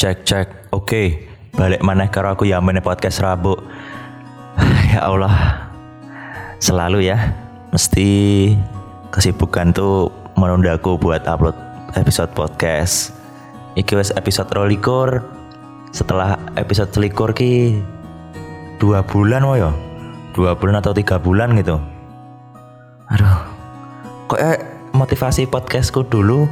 Cek cek. Oke. Balik mana karo aku ya mene podcast Rabu. ya Allah. Selalu ya. Mesti kesibukan tuh menunda aku buat upload episode podcast. Iki wes episode rolikur. Setelah episode selikur ki dua bulan woyo. Dua bulan atau tiga bulan gitu. Aduh. Kok eh, motivasi podcastku dulu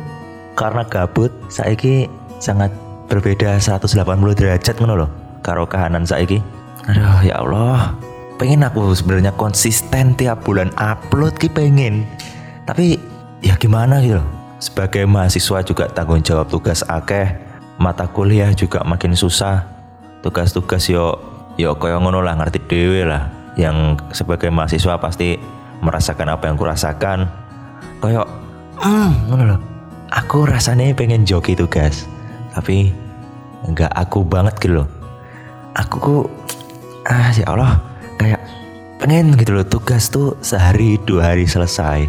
karena gabut saiki sangat berbeda 180 derajat ngono loh karo kahanan saiki. Aduh ya Allah. Pengen aku sebenarnya konsisten tiap bulan upload ki pengen. Tapi ya gimana gitu. Sebagai mahasiswa juga tanggung jawab tugas akeh, mata kuliah juga makin susah. Tugas-tugas yo yo koyo ngono lah ngerti dewe lah. Yang sebagai mahasiswa pasti merasakan apa yang kurasakan. Koyo hmm, ngono loh. Aku rasanya pengen joki tugas tapi nggak aku banget gitu loh. Aku ku ah ya Allah kayak pengen gitu loh tugas tuh sehari dua hari selesai.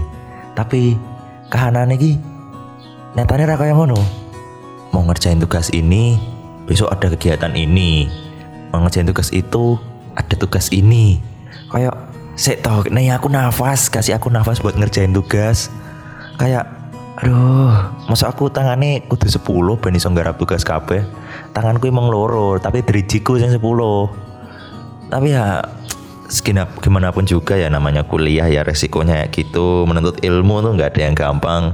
Tapi kahanan lagi nyatanya raka yang ngono. Mau ngerjain tugas ini besok ada kegiatan ini. Mau ngerjain tugas itu ada tugas ini. Kayak saya tau nih aku nafas kasih aku nafas buat ngerjain tugas. Kayak Aduh, masa aku tangane kudu 10 ben iso nggarap tugas kabeh. Tanganku emang loro, tapi drijiku sing 10. Tapi ya segenap gimana pun juga ya namanya kuliah ya resikonya ya gitu menuntut ilmu tuh nggak ada yang gampang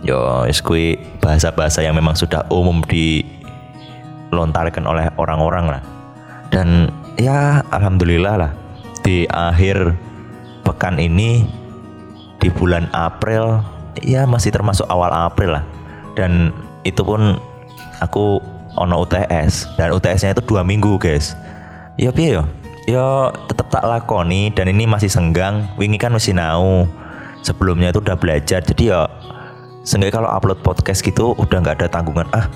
yo iskui bahasa-bahasa yang memang sudah umum dilontarkan oleh orang-orang lah dan ya alhamdulillah lah di akhir pekan ini di bulan April ya masih termasuk awal April lah. Dan itu pun aku ono UTS dan UTS-nya itu dua minggu guys. Ya piye yo? Yo tetap tak lakoni dan ini masih senggang. Wingi kan masih nau. Sebelumnya itu udah belajar. Jadi ya seenggaknya kalau upload podcast gitu udah nggak ada tanggungan. Ah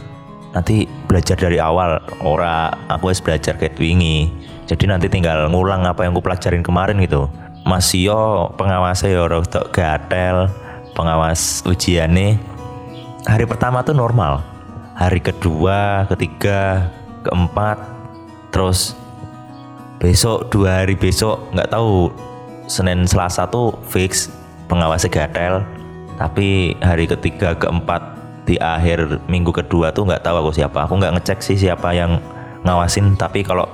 nanti belajar dari awal. Ora aku harus belajar kayak wingi. Jadi nanti tinggal ngulang apa yang aku pelajarin kemarin gitu. Masih yo pengawasnya yo rotok gatel pengawas ujiannya hari pertama tuh normal. Hari kedua ketiga keempat terus besok dua hari besok nggak tahu. Senin Selasa tuh fix pengawasnya gatel. Tapi hari ketiga keempat di akhir minggu kedua tuh nggak tahu aku siapa. Aku nggak ngecek sih siapa yang ngawasin. Tapi kalau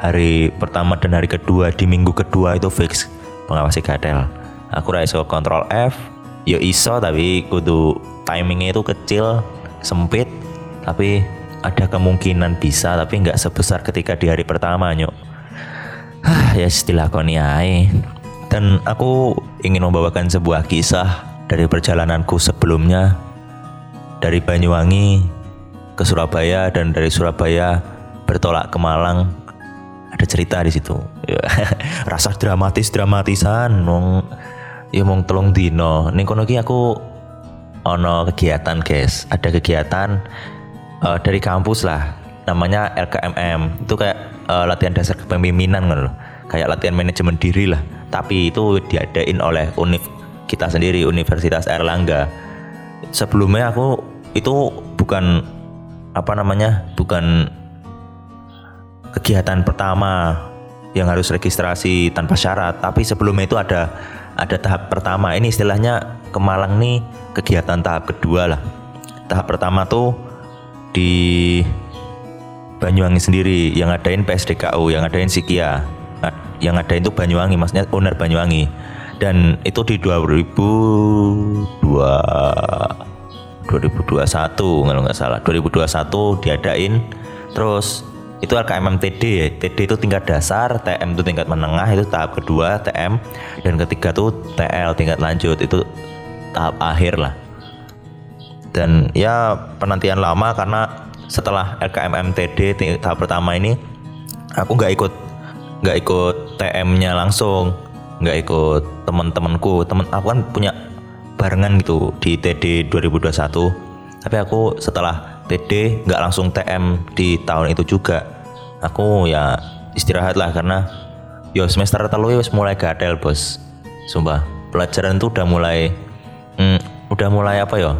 hari pertama dan hari kedua di minggu kedua itu fix pengawasnya gatel. Aku raiso kontrol F ya iso tapi kudu timingnya itu kecil sempit tapi ada kemungkinan bisa tapi nggak sebesar ketika di hari pertama nyok. Ah ya istilah koniai dan aku ingin membawakan sebuah kisah dari perjalananku sebelumnya dari Banyuwangi ke Surabaya dan dari Surabaya bertolak ke Malang. Ada cerita di situ. Rasa dramatis dramatisan ya mong telung dino ning kono ki aku ono kegiatan guys. Ada kegiatan uh, dari kampus lah. Namanya LKMM itu kayak uh, latihan dasar kepemimpinan kan loh kayak latihan manajemen diri lah. Tapi itu diadain oleh univ kita sendiri Universitas Erlangga. Sebelumnya aku itu bukan apa namanya bukan kegiatan pertama yang harus registrasi tanpa syarat. Tapi sebelumnya itu ada ada tahap pertama ini istilahnya ke Malang nih kegiatan tahap kedua lah. Tahap pertama tuh di Banyuwangi sendiri yang adain PSDKU yang adain Sikia. Yang adain itu Banyuwangi maksudnya owner Banyuwangi. Dan itu di 2002 2021 kalau nggak salah. 2021 diadain terus itu LKMM TD ya. TD itu tingkat dasar TM itu tingkat menengah itu tahap kedua TM dan ketiga tuh TL tingkat lanjut. Itu tahap akhir lah. Dan ya penantian lama karena setelah LKMM TD tahap pertama ini aku nggak ikut nggak ikut TM-nya langsung. Nggak ikut teman-temanku. Teman aku kan punya barengan gitu di TD 2021 tapi aku setelah TD nggak langsung TM di tahun itu juga. Aku ya istirahat lah karena yo semester telu wis mulai gatel bos. Sumpah pelajaran tuh udah mulai hmm, udah mulai apa yo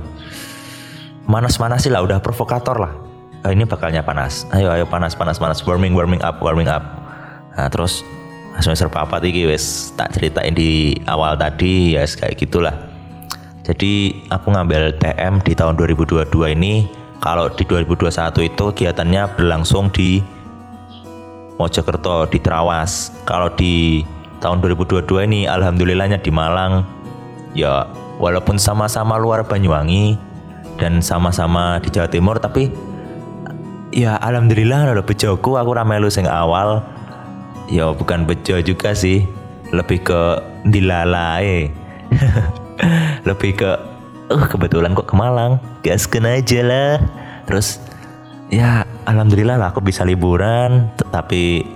manas-manas sih lah udah provokator lah. Oh, ini bakalnya panas. Ayo ayo panas panas panas. Warming warming up warming up. Nah terus semester papat iki wes tak ceritain di awal tadi ya kayak gitulah. Jadi aku ngambil TM di tahun 2022 ini kalau di 2021 itu kegiatannya berlangsung di Mojokerto di Trawas. Kalau di tahun 2022 ini alhamdulillahnya di Malang ya walaupun sama-sama luar Banyuwangi dan sama-sama di Jawa Timur tapi ya alhamdulillah ada bejoku aku ramai lu sing awal. Ya bukan bejo juga sih lebih ke dilalae lebih ke uh kebetulan kok ke Malang. Gasken aja lah. Terus ya alhamdulillah lah aku bisa liburan. Tetapi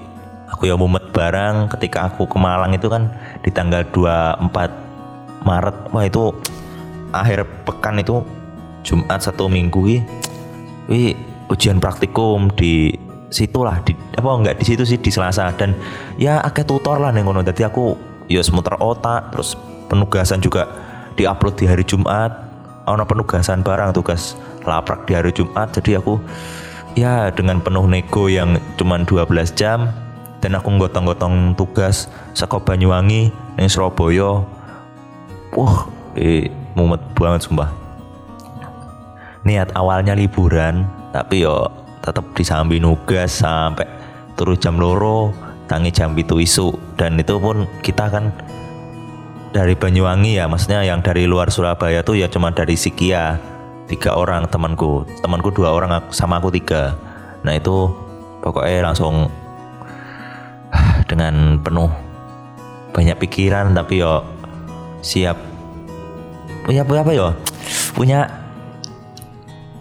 aku ya mumet barang ketika aku ke Malang itu kan di tanggal 24 Maret. Wah itu akhir pekan itu Jumat satu minggu wih ujian praktikum di situ lah di apa enggak di situ sih di Selasa. Dan ya agak tutor lah nih ngono. Jadi aku ya semuter otak terus penugasan juga diupload di hari Jumat ono penugasan barang tugas laprak di hari Jumat. Jadi aku ya dengan penuh nego yang cuman 12 jam dan aku gotong-gotong tugas saka Banyuwangi ning Surabaya. Wah eh mumet banget sumpah. Niat awalnya liburan tapi yo tetap disambi nugas sampai turun jam loro tangi jam itu isu dan itu pun kita kan dari Banyuwangi ya maksudnya yang dari luar Surabaya tuh ya cuma dari Sikia tiga orang temanku temanku dua orang sama aku tiga. Nah itu pokoknya langsung dengan penuh banyak pikiran tapi yo siap. Punya apa yo? Punya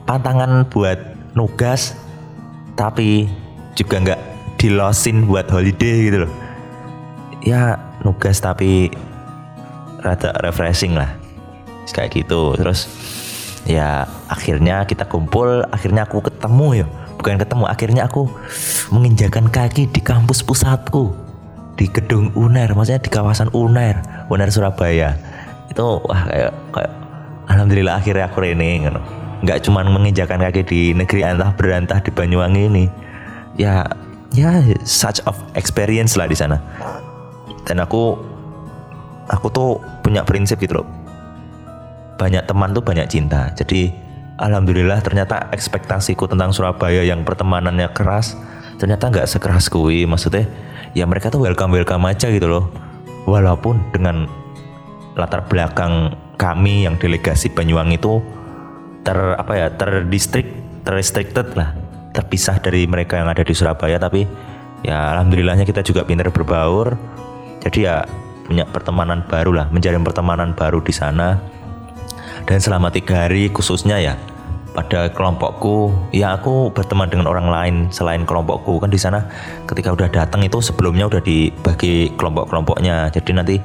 pantangan buat nugas tapi juga nggak dilosin buat holiday gitu loh. Ya nugas tapi rada refreshing lah. Kayak gitu. Terus ya akhirnya kita kumpul akhirnya aku ketemu ya. Bukan ketemu akhirnya aku menginjakan kaki di kampus pusatku. Di gedung UNER maksudnya di kawasan UNER UNER Surabaya. Itu wah kayak kayak alhamdulillah akhirnya aku ini gitu nggak cuma menginjakan kaki di negeri antah berantah di Banyuwangi ini. Ya ya such of experience lah di sana. Dan aku aku tuh punya prinsip gitu loh. Banyak teman tuh banyak cinta. Jadi alhamdulillah ternyata ekspektasiku tentang Surabaya yang pertemanannya keras ternyata nggak sekeras kui. Maksudnya ya mereka tuh welcome welcome aja gitu loh. Walaupun dengan latar belakang kami yang delegasi Banyuwangi itu ter apa ya terdistrik terrestricted lah. Terpisah dari mereka yang ada di Surabaya. Tapi ya alhamdulillahnya kita juga pintar berbaur. Jadi ya punya pertemanan baru lah menjalin pertemanan baru di sana. Dan selama tiga hari khususnya ya pada kelompokku ya aku berteman dengan orang lain selain kelompokku. Kan di sana ketika udah datang itu sebelumnya udah dibagi kelompok-kelompoknya. Jadi nanti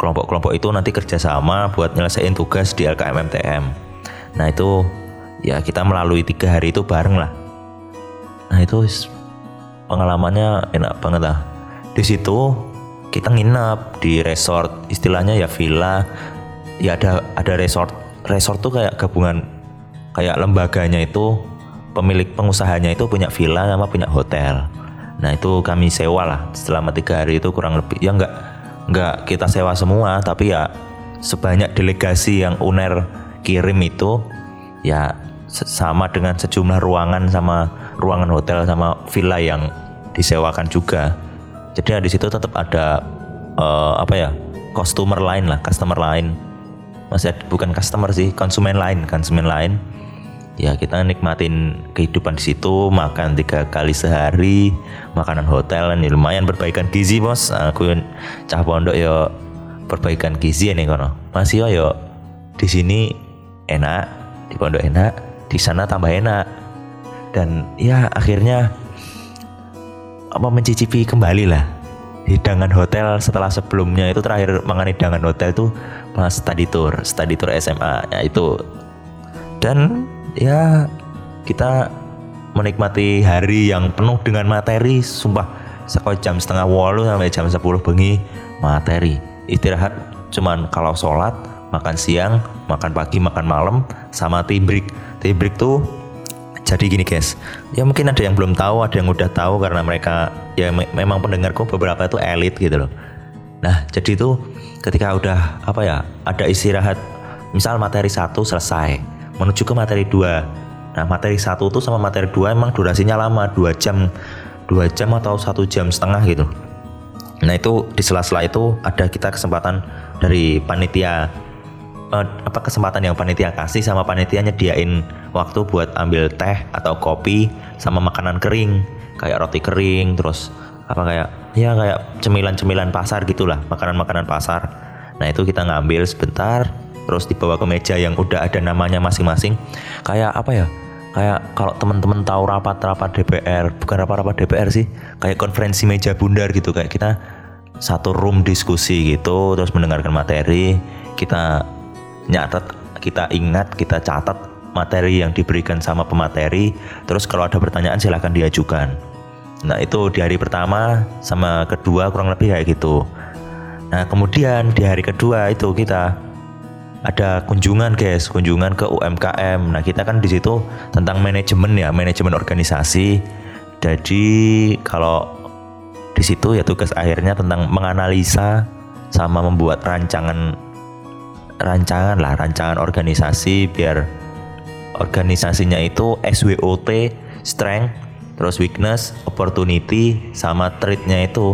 kelompok-kelompok itu nanti kerjasama buat nyelesain tugas di LKM MTM nah itu ya kita melalui tiga hari itu bareng lah. Nah itu pengalamannya enak banget lah. Di situ kita nginap di resort istilahnya ya villa. Ya ada ada resort resort tuh kayak gabungan kayak lembaganya itu pemilik pengusahanya itu punya villa sama punya hotel. Nah itu kami sewa lah selama tiga hari itu kurang lebih. Ya nggak nggak kita sewa semua tapi ya sebanyak delegasi yang uner kirim itu ya sama dengan sejumlah ruangan sama ruangan hotel sama villa yang disewakan juga. Jadi di situ tetap ada uh, apa ya customer lain lah, customer lain. Masih bukan customer sih, konsumen lain, konsumen lain. Ya kita nikmatin kehidupan di situ, makan tiga kali sehari, makanan hotel, ini lumayan perbaikan gizi bos. Aku cah pondok yo perbaikan gizi ini kono. Masih yo, yo di sini enak di pondok enak di sana tambah enak dan ya akhirnya apa mencicipi kembali lah hidangan hotel setelah sebelumnya. Itu terakhir makan hidangan hotel itu pas study tour study tour SMA ya itu. Dan ya kita menikmati hari yang penuh dengan materi. Sumpah sekolah jam setengah walu sampai jam 10 bengi materi. Istirahat cuman kalau sholat makan siang, makan pagi, makan malam, sama tea break. Tea tuh jadi gini guys. Ya mungkin ada yang belum tahu ada yang udah tahu karena mereka ya me memang pendengarku beberapa itu elit gitu loh. Nah jadi itu ketika udah apa ya ada istirahat misal materi satu selesai menuju ke materi dua. Nah materi satu tuh sama materi dua emang durasinya lama dua jam dua jam atau satu jam setengah gitu. Nah itu di sela-sela itu ada kita kesempatan dari panitia uh, apa kesempatan yang panitia kasih sama panitia nyediain waktu buat ambil teh atau kopi sama makanan kering kayak roti kering terus apa kayak ya kayak cemilan-cemilan pasar gitulah makanan-makanan pasar. Nah itu kita ngambil sebentar terus dibawa ke meja yang udah ada namanya masing-masing. Kayak apa ya? Kayak kalau teman-teman tahu rapat-rapat DPR bukan rapat-rapat DPR sih kayak konferensi meja bundar gitu kayak kita satu room diskusi gitu terus mendengarkan materi kita nyatet kita ingat kita catat materi yang diberikan sama pemateri. Terus kalau ada pertanyaan silahkan diajukan. Nah itu di hari pertama sama kedua kurang lebih kayak gitu. Nah kemudian di hari kedua itu kita ada kunjungan guys. Kunjungan ke UMKM nah kita kan di situ tentang manajemen ya manajemen organisasi. Jadi kalau di situ ya tugas akhirnya tentang menganalisa sama membuat rancangan rancangan lah rancangan organisasi biar organisasinya itu SWOT strength terus weakness opportunity sama threatnya itu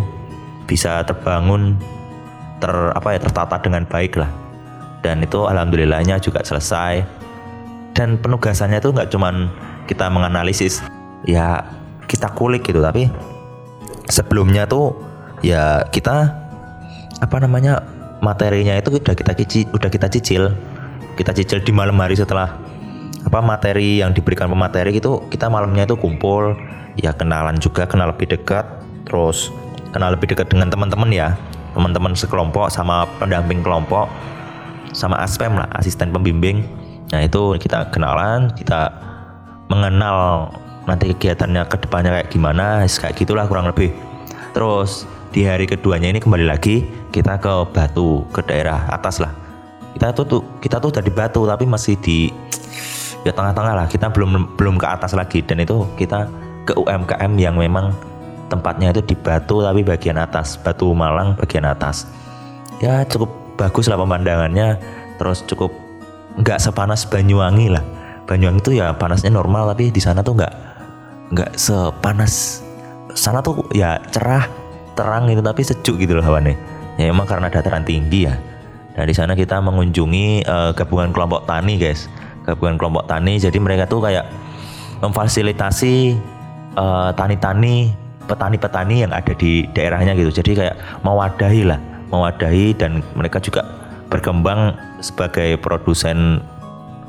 bisa terbangun ter apa ya tertata dengan baik lah. Dan itu alhamdulillahnya juga selesai. Dan penugasannya itu nggak cuman kita menganalisis ya kita kulik gitu tapi sebelumnya tuh ya kita apa namanya materinya itu udah kita cicil, udah kita cicil. Kita cicil di malam hari setelah apa materi yang diberikan pemateri itu kita malamnya itu kumpul ya kenalan juga kenal lebih dekat terus kenal lebih dekat dengan teman-teman ya. Teman-teman sekelompok sama pendamping kelompok sama aspem lah asisten pembimbing. Nah itu kita kenalan kita mengenal nanti kegiatannya ke depannya kayak gimana kayak gitulah kurang lebih. Terus di hari keduanya ini kembali lagi kita ke Batu ke daerah atas lah. Kita tuh, kita tuh dari Batu tapi masih di ya tengah-tengah lah. Kita belum belum ke atas lagi. Dan itu kita ke UMKM yang memang tempatnya itu di Batu tapi bagian atas. Batu Malang bagian atas. Ya cukup bagus lah pemandangannya. Terus cukup nggak sepanas Banyuwangi lah. Banyuwangi itu ya panasnya normal tapi di sana tuh nggak nggak sepanas. Sana tuh ya cerah terang gitu tapi sejuk gitu loh hawannya. Ya emang karena dataran tinggi ya. Dan di sana kita mengunjungi uh, gabungan kelompok tani guys. Gabungan kelompok tani jadi mereka tuh kayak memfasilitasi uh, tani-tani petani-petani yang ada di daerahnya gitu. Jadi kayak mewadahi lah mewadahi dan mereka juga berkembang sebagai produsen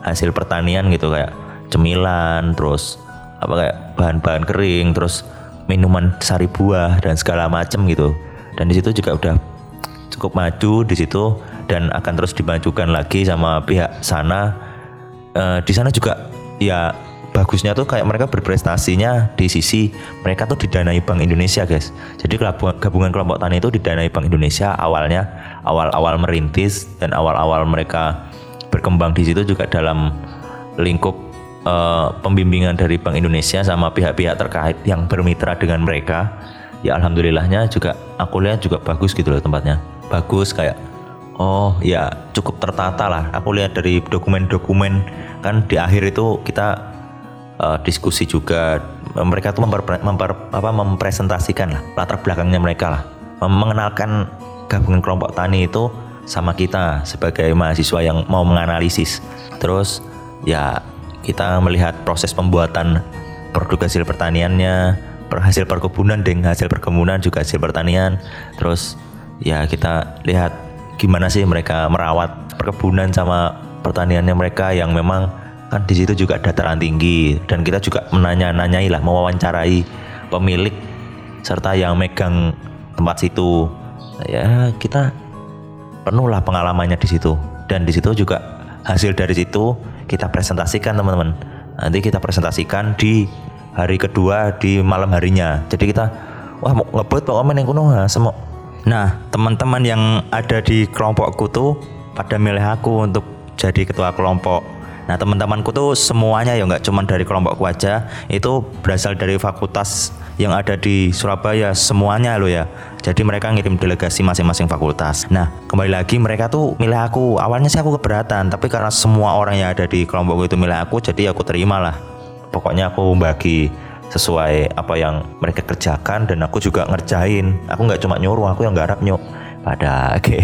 hasil pertanian gitu. Kayak cemilan terus apa kayak bahan-bahan kering terus minuman sari buah dan segala macam gitu. Dan di situ juga udah cukup maju di situ dan akan terus dimajukan lagi sama pihak sana. E, di sana juga ya bagusnya tuh kayak mereka berprestasinya di sisi mereka tuh didanai Bank Indonesia guys. Jadi gabungan kelompok tani itu didanai Bank Indonesia awalnya awal-awal merintis dan awal-awal mereka berkembang di situ juga dalam lingkup uh, pembimbingan dari Bank Indonesia sama pihak-pihak terkait yang bermitra dengan mereka ya alhamdulillahnya juga aku lihat juga bagus gitu loh tempatnya. Bagus kayak oh ya cukup tertata lah. Aku lihat dari dokumen-dokumen kan di akhir itu kita uh, diskusi juga mereka tuh memper, memper, apa, mempresentasikan lah latar belakangnya mereka lah. Mengenalkan gabungan kelompok tani itu sama kita sebagai mahasiswa yang mau menganalisis. Terus ya kita melihat proses pembuatan produk hasil pertaniannya, hasil perkebunan dengan hasil perkebunan juga hasil pertanian. Terus ya kita lihat gimana sih mereka merawat perkebunan sama pertaniannya mereka yang memang kan di situ juga dataran tinggi. Dan kita juga menanya-nanyai lah mewawancarai pemilik serta yang megang tempat situ. Ya kita penuh lah pengalamannya di situ. Dan di situ juga hasil dari situ kita presentasikan teman-teman. Nanti kita presentasikan di hari kedua di malam harinya. Jadi kita wah mau ngebut pokoknya yang kuno semua nah teman-teman yang ada di kelompokku tuh pada milih aku untuk jadi ketua kelompok Nah teman-temanku tuh semuanya ya nggak cuma dari kelompokku aja, itu berasal dari fakultas yang ada di Surabaya semuanya loh ya. Jadi mereka ngirim delegasi masing-masing fakultas. Nah kembali lagi mereka tuh milih aku. Awalnya sih aku keberatan, tapi karena semua orang yang ada di kelompokku itu milih aku, jadi aku terima lah. Pokoknya aku bagi sesuai apa yang mereka kerjakan dan aku juga ngerjain. Aku nggak cuma nyuruh, aku yang garap nyuk. Pada oke. Okay.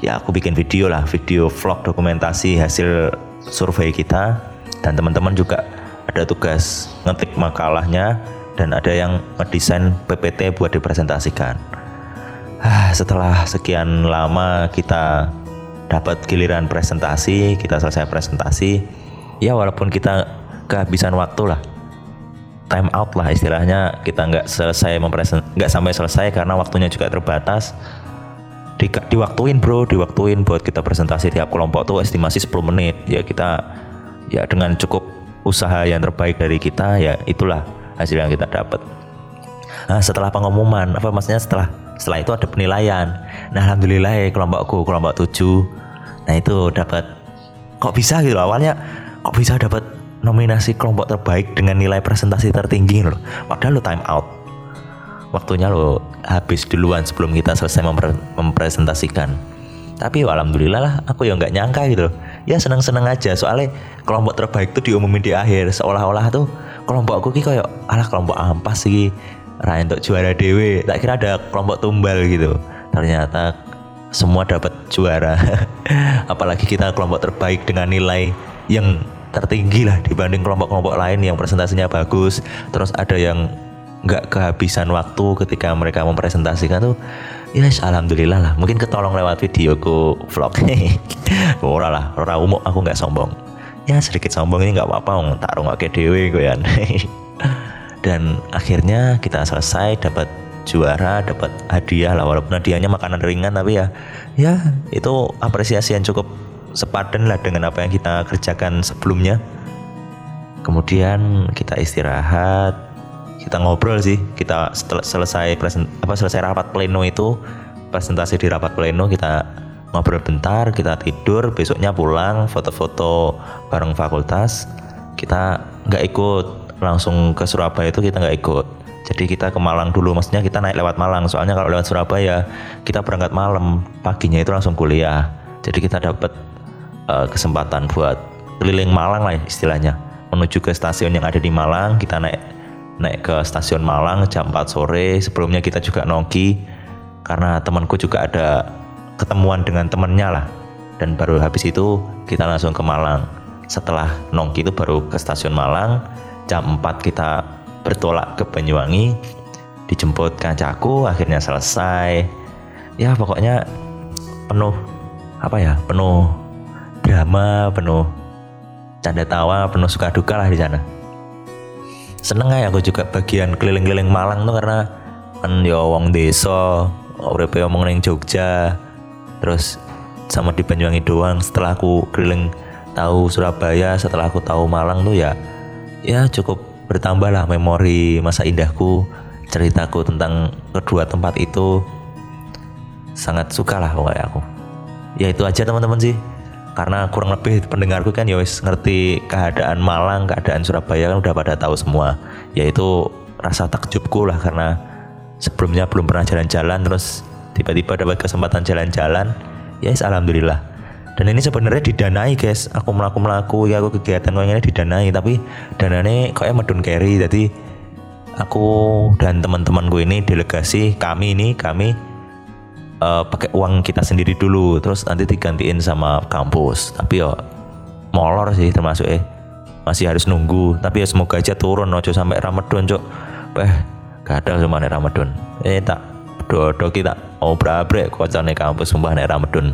Ya aku bikin video lah, video vlog dokumentasi hasil survei kita dan teman-teman juga ada tugas ngetik makalahnya dan ada yang ngedesain PPT buat dipresentasikan. Ah, setelah sekian lama kita dapat giliran presentasi, kita selesai presentasi, ya walaupun kita kehabisan waktu lah, time out lah istilahnya kita nggak selesai mempresent nggak sampai selesai karena waktunya juga terbatas di, diwaktuin bro diwaktuin buat kita presentasi tiap kelompok tuh estimasi 10 menit. Ya kita ya dengan cukup usaha yang terbaik dari kita ya itulah hasil yang kita dapat. Nah setelah pengumuman apa maksudnya setelah setelah itu ada penilaian. Nah alhamdulillah ya kelompokku kelompok 7 nah itu dapat kok bisa gitu? Awalnya kok bisa dapat nominasi kelompok terbaik dengan nilai presentasi tertinggi loh. Padahal lo time out waktunya lo habis duluan sebelum kita selesai mempre mempresentasikan. Tapi alhamdulillah lah aku ya nggak nyangka gitu. Ya seneng-seneng aja soalnya kelompok terbaik tuh diumumin di akhir. Seolah-olah tuh kelompokku ki kayak alah kelompok ampas sih Raya untuk juara dewe tak kira ada kelompok tumbal gitu. Ternyata semua dapat juara. Apalagi kita kelompok terbaik dengan nilai yang tertinggi lah dibanding kelompok-kelompok lain yang presentasinya bagus. Terus ada yang nggak kehabisan waktu ketika mereka mempresentasikan tuh ya yes, alhamdulillah lah. Mungkin ketolong lewat videoku vlog. Ora lah ora umum aku nggak sombong. Ya sedikit sombong ini nggak apa-apa taruh nggak kayak dewe gue dan akhirnya kita selesai dapat juara dapat hadiah lah. Walaupun hadiahnya makanan ringan tapi ya ya itu apresiasi yang cukup sepadan lah dengan apa yang kita kerjakan sebelumnya. Kemudian kita istirahat kita ngobrol sih. Kita selesai present, apa selesai rapat pleno itu. Presentasi di rapat pleno kita ngobrol bentar kita tidur besoknya pulang foto-foto bareng fakultas. Kita nggak ikut langsung ke Surabaya itu kita nggak ikut. Jadi kita ke Malang dulu maksudnya kita naik lewat Malang. Soalnya kalau lewat Surabaya kita berangkat malam paginya itu langsung kuliah. Jadi kita dapat uh, kesempatan buat keliling Malang lah istilahnya. Menuju ke stasiun yang ada di Malang kita naik naik ke stasiun Malang jam 4 sore. Sebelumnya kita juga nongki karena temanku juga ada ketemuan dengan temennya lah. Dan baru habis itu kita langsung ke Malang. Setelah nongki itu baru ke stasiun Malang. Jam 4 kita bertolak ke Banyuwangi dijemput kancaku akhirnya selesai. Ya pokoknya penuh apa ya penuh drama penuh canda tawa penuh suka duka lah di sana seneng aja aku juga bagian keliling-keliling Malang tuh karena kan ya wong desa uripe omong ning Jogja. Terus sama di Banyuwangi doang setelah aku keliling tahu Surabaya setelah aku tahu Malang tuh ya ya cukup bertambah lah memori masa indahku ceritaku tentang kedua tempat itu. Sangat suka lah pokoknya aku. Ya itu aja teman-teman sih karena kurang lebih pendengarku kan ya wis ngerti keadaan Malang, keadaan Surabaya kan udah pada tahu semua. Yaitu rasa takjubku lah karena sebelumnya belum pernah jalan-jalan terus tiba-tiba dapat kesempatan jalan-jalan. Ya yes, alhamdulillah. Dan ini sebenarnya didanai guys. Aku melaku melaku ya aku kegiatan kayak ini didanai tapi dananya ya medun carry jadi aku dan teman-temanku ini delegasi kami ini kami uh, pakai uang kita sendiri dulu terus nanti digantiin sama kampus. Tapi ya molor sih termasuk eh. Masih harus nunggu tapi ya semoga aja turun ojo sampai Ramadan cok eh gak ada cuma Ramadan. Eh tak dodo kita oh brabrek kocane kampus sumpah nek Ramadan.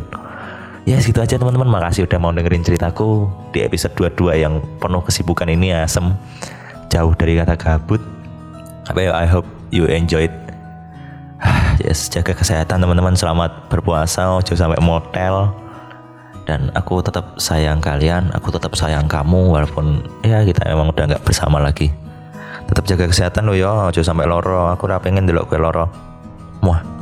Ya segitu aja teman-teman. Makasih udah mau dengerin ceritaku di episode 22 yang penuh kesibukan ini asem. Jauh dari kata gabut. Tapi I hope you enjoyed yes jaga kesehatan teman-teman. Selamat berpuasa ojo sampai motel. Dan aku tetap sayang kalian aku tetap sayang kamu walaupun ya kita emang udah nggak bersama lagi. Tetap jaga kesehatan lo ya ojo sampai loro. Aku udah pengen dulu ke loro. Muah